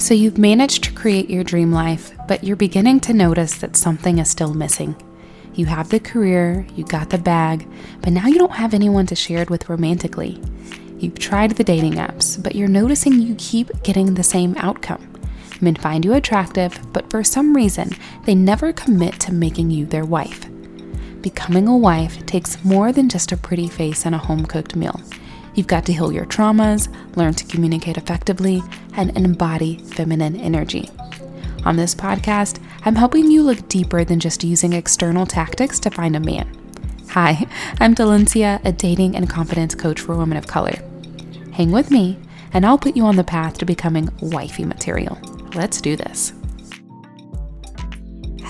So you've managed to create your dream life, but you're beginning to notice that something is still missing. You have the career, you got the bag, but now you don't have anyone to share it with romantically. You've tried the dating apps, but you're noticing you keep getting the same outcome. Men find you attractive, but for some reason, they never commit to making you their wife. Becoming a wife takes more than just a pretty face and a home cooked meal. You've got to heal your traumas, learn to communicate effectively, and embody feminine energy. On this podcast, I'm helping you look deeper than just using external tactics to find a man. Hi, I'm Dalencia, a dating and confidence coach for women of color. Hang with me, and I'll put you on the path to becoming wifey material. Let's do this.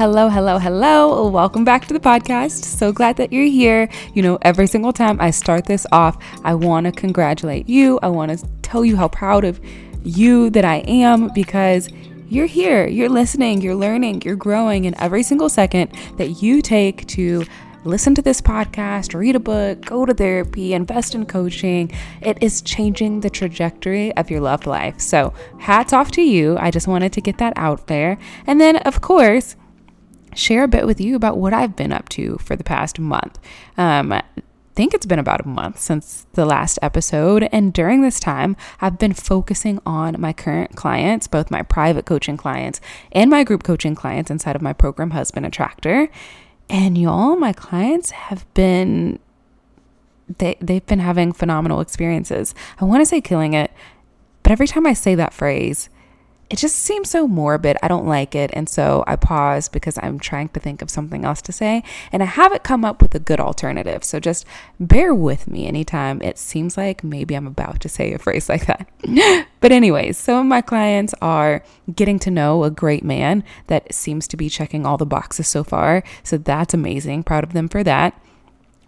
Hello, hello, hello. Welcome back to the podcast. So glad that you're here. You know, every single time I start this off, I want to congratulate you. I want to tell you how proud of you that I am because you're here, you're listening, you're learning, you're growing, and every single second that you take to listen to this podcast, read a book, go to therapy, invest in coaching. It is changing the trajectory of your love life. So, hats off to you. I just wanted to get that out there. And then, of course, share a bit with you about what I've been up to for the past month. Um, I think it's been about a month since the last episode. And during this time, I've been focusing on my current clients, both my private coaching clients and my group coaching clients inside of my program, Husband Attractor. And y'all, my clients have been. They, they've been having phenomenal experiences. I want to say killing it, but every time I say that phrase, it just seems so morbid. I don't like it. And so I pause because I'm trying to think of something else to say. And I haven't come up with a good alternative. So just bear with me anytime it seems like maybe I'm about to say a phrase like that. but, anyways, some of my clients are getting to know a great man that seems to be checking all the boxes so far. So that's amazing. Proud of them for that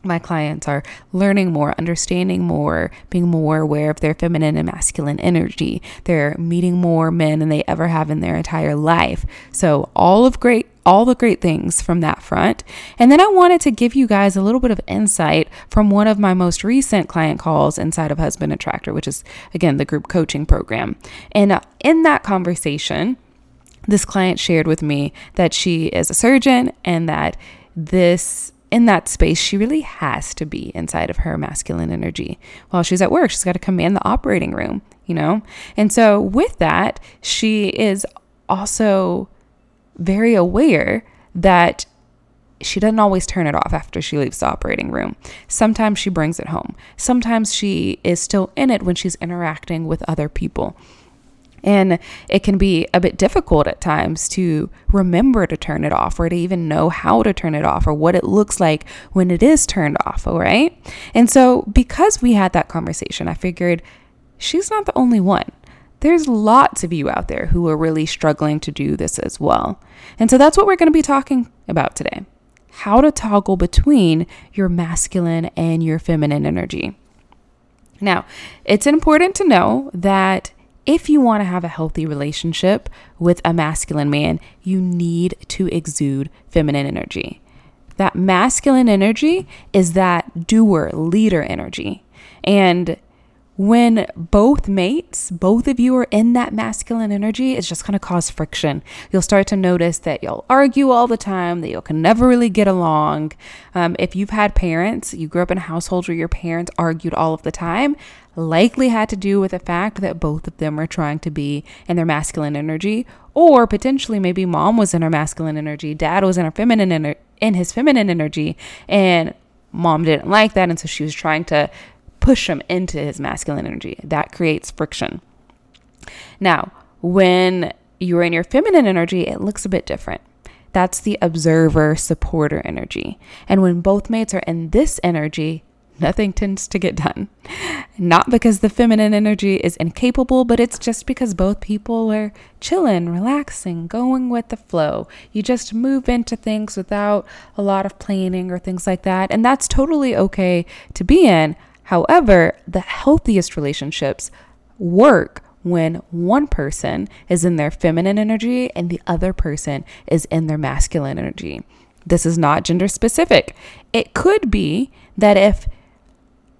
my clients are learning more, understanding more, being more aware of their feminine and masculine energy. They're meeting more men than they ever have in their entire life. So, all of great all the great things from that front. And then I wanted to give you guys a little bit of insight from one of my most recent client calls inside of Husband Attractor, which is again the group coaching program. And uh, in that conversation, this client shared with me that she is a surgeon and that this in that space, she really has to be inside of her masculine energy. While she's at work, she's got to command the operating room, you know? And so, with that, she is also very aware that she doesn't always turn it off after she leaves the operating room. Sometimes she brings it home. Sometimes she is still in it when she's interacting with other people. And it can be a bit difficult at times to remember to turn it off or to even know how to turn it off or what it looks like when it is turned off, all right? And so, because we had that conversation, I figured she's not the only one. There's lots of you out there who are really struggling to do this as well. And so, that's what we're going to be talking about today how to toggle between your masculine and your feminine energy. Now, it's important to know that if you want to have a healthy relationship with a masculine man, you need to exude feminine energy. That masculine energy is that doer, leader energy. And when both mates, both of you are in that masculine energy, it's just going to cause friction. You'll start to notice that you'll argue all the time, that you can never really get along. Um, if you've had parents, you grew up in a household where your parents argued all of the time, likely had to do with the fact that both of them were trying to be in their masculine energy, or potentially maybe mom was in her masculine energy, dad was in her feminine ener- in his feminine energy, and mom didn't like that, and so she was trying to push him into his masculine energy. That creates friction. Now, when you're in your feminine energy, it looks a bit different. That's the observer supporter energy. And when both mates are in this energy, nothing tends to get done. Not because the feminine energy is incapable, but it's just because both people are chilling, relaxing, going with the flow. You just move into things without a lot of planning or things like that. And that's totally okay to be in. However, the healthiest relationships work when one person is in their feminine energy and the other person is in their masculine energy. This is not gender specific. It could be that if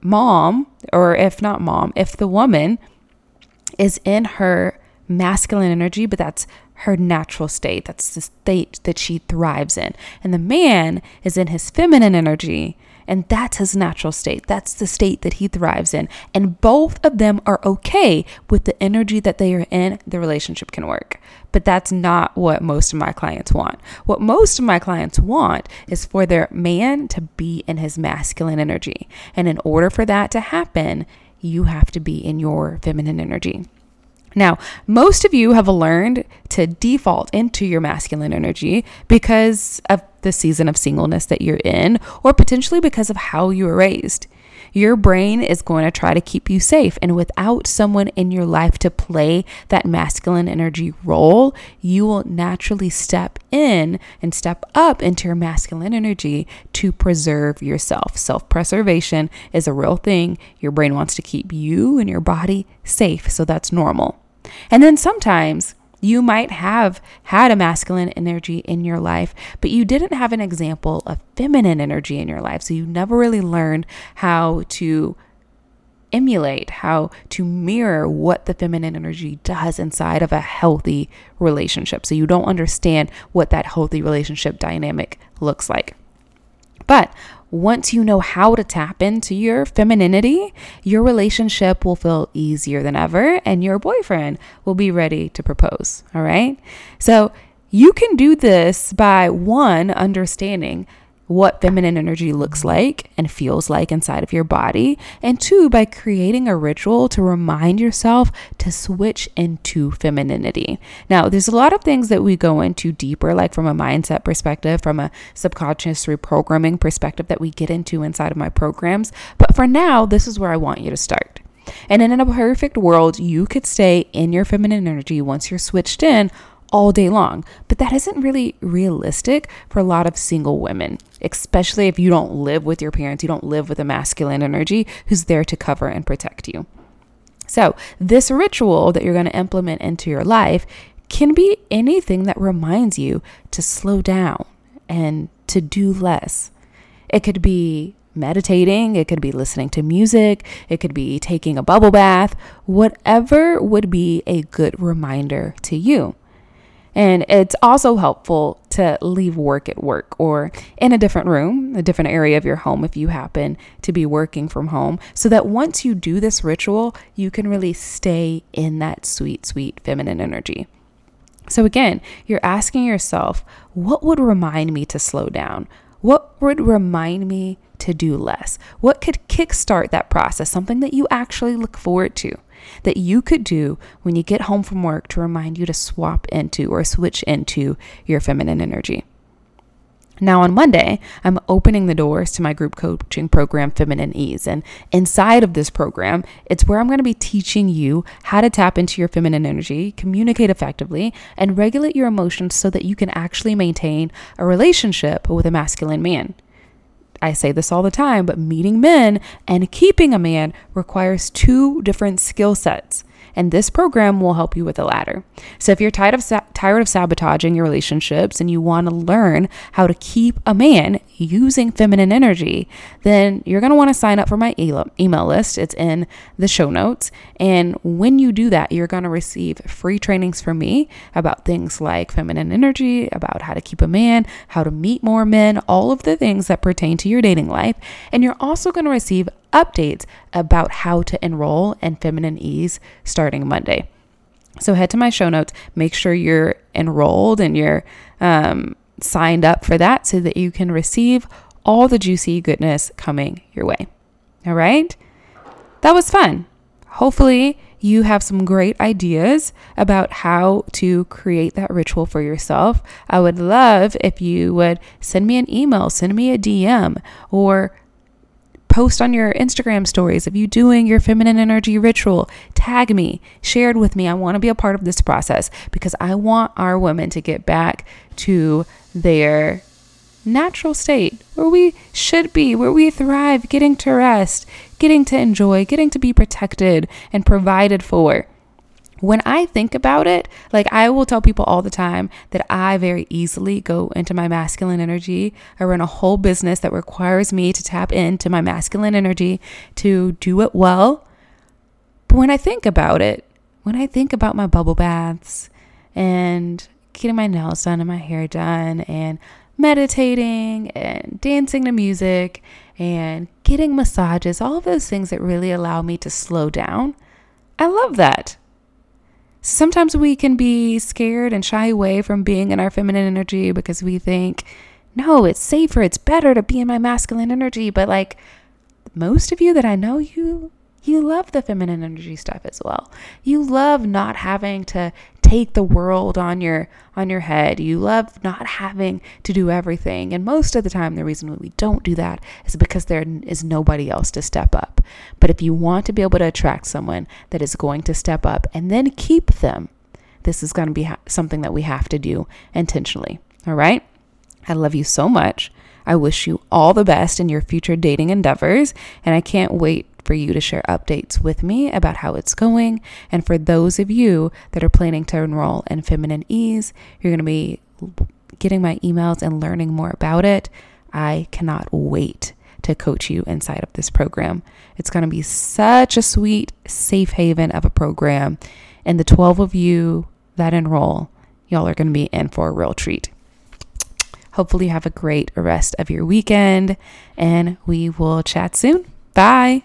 mom, or if not mom, if the woman is in her masculine energy, but that's her natural state. That's the state that she thrives in. And the man is in his feminine energy, and that's his natural state. That's the state that he thrives in. And both of them are okay with the energy that they are in, the relationship can work. But that's not what most of my clients want. What most of my clients want is for their man to be in his masculine energy. And in order for that to happen, you have to be in your feminine energy. Now, most of you have learned to default into your masculine energy because of the season of singleness that you're in, or potentially because of how you were raised. Your brain is going to try to keep you safe. And without someone in your life to play that masculine energy role, you will naturally step in and step up into your masculine energy to preserve yourself. Self preservation is a real thing. Your brain wants to keep you and your body safe. So that's normal. And then sometimes you might have had a masculine energy in your life, but you didn't have an example of feminine energy in your life. So you never really learned how to emulate, how to mirror what the feminine energy does inside of a healthy relationship. So you don't understand what that healthy relationship dynamic looks like. But once you know how to tap into your femininity, your relationship will feel easier than ever and your boyfriend will be ready to propose. All right. So you can do this by one, understanding what feminine energy looks like and feels like inside of your body. And two, by creating a ritual to remind yourself to switch into femininity. Now, there's a lot of things that we go into deeper, like from a mindset perspective, from a subconscious reprogramming perspective, that we get into inside of my programs. But for now, this is where I want you to start. And in a perfect world, you could stay in your feminine energy once you're switched in all day long. But that isn't really realistic for a lot of single women, especially if you don't live with your parents, you don't live with a masculine energy who's there to cover and protect you. So, this ritual that you're going to implement into your life can be anything that reminds you to slow down and to do less. It could be meditating, it could be listening to music, it could be taking a bubble bath, whatever would be a good reminder to you. And it's also helpful to leave work at work or in a different room, a different area of your home if you happen to be working from home, so that once you do this ritual, you can really stay in that sweet, sweet feminine energy. So, again, you're asking yourself, what would remind me to slow down? What would remind me to do less? What could kickstart that process? Something that you actually look forward to that you could do when you get home from work to remind you to swap into or switch into your feminine energy. Now, on Monday, I'm opening the doors to my group coaching program, Feminine Ease. And inside of this program, it's where I'm going to be teaching you how to tap into your feminine energy, communicate effectively, and regulate your emotions so that you can actually maintain a relationship with a masculine man. I say this all the time, but meeting men and keeping a man requires two different skill sets and this program will help you with the latter. So if you're tired of sa- tired of sabotaging your relationships and you want to learn how to keep a man using feminine energy, then you're going to want to sign up for my email list. It's in the show notes. And when you do that, you're going to receive free trainings from me about things like feminine energy, about how to keep a man, how to meet more men, all of the things that pertain to your dating life. And you're also going to receive updates about how to enroll in Feminine Ease starting Monday. So head to my show notes, make sure you're enrolled and you're um, signed up for that so that you can receive all the juicy goodness coming your way. All right? That was fun. Hopefully, you have some great ideas about how to create that ritual for yourself. I would love if you would send me an email, send me a DM, or post on your Instagram stories of you doing your feminine energy ritual. Tag me, share it with me. I want to be a part of this process because I want our women to get back to their natural state where we should be, where we thrive, getting to rest, getting to enjoy, getting to be protected and provided for when I think about it, like I will tell people all the time that I very easily go into my masculine energy. I run a whole business that requires me to tap into my masculine energy to do it well. But when I think about it, when I think about my bubble baths and getting my nails done and my hair done and meditating and dancing to music and getting massages, all of those things that really allow me to slow down. I love that. Sometimes we can be scared and shy away from being in our feminine energy because we think, no, it's safer, it's better to be in my masculine energy. But like most of you that I know, you you love the feminine energy stuff as well. You love not having to take the world on your on your head. You love not having to do everything. And most of the time the reason why we don't do that is because there is nobody else to step up. But if you want to be able to attract someone that is going to step up and then keep them, this is going to be ha- something that we have to do intentionally. All right? I love you so much. I wish you all the best in your future dating endeavors, and I can't wait for you to share updates with me about how it's going. And for those of you that are planning to enroll in Feminine Ease, you're going to be getting my emails and learning more about it. I cannot wait to coach you inside of this program. It's going to be such a sweet, safe haven of a program. And the 12 of you that enroll, y'all are going to be in for a real treat. Hopefully, you have a great rest of your weekend, and we will chat soon. Bye.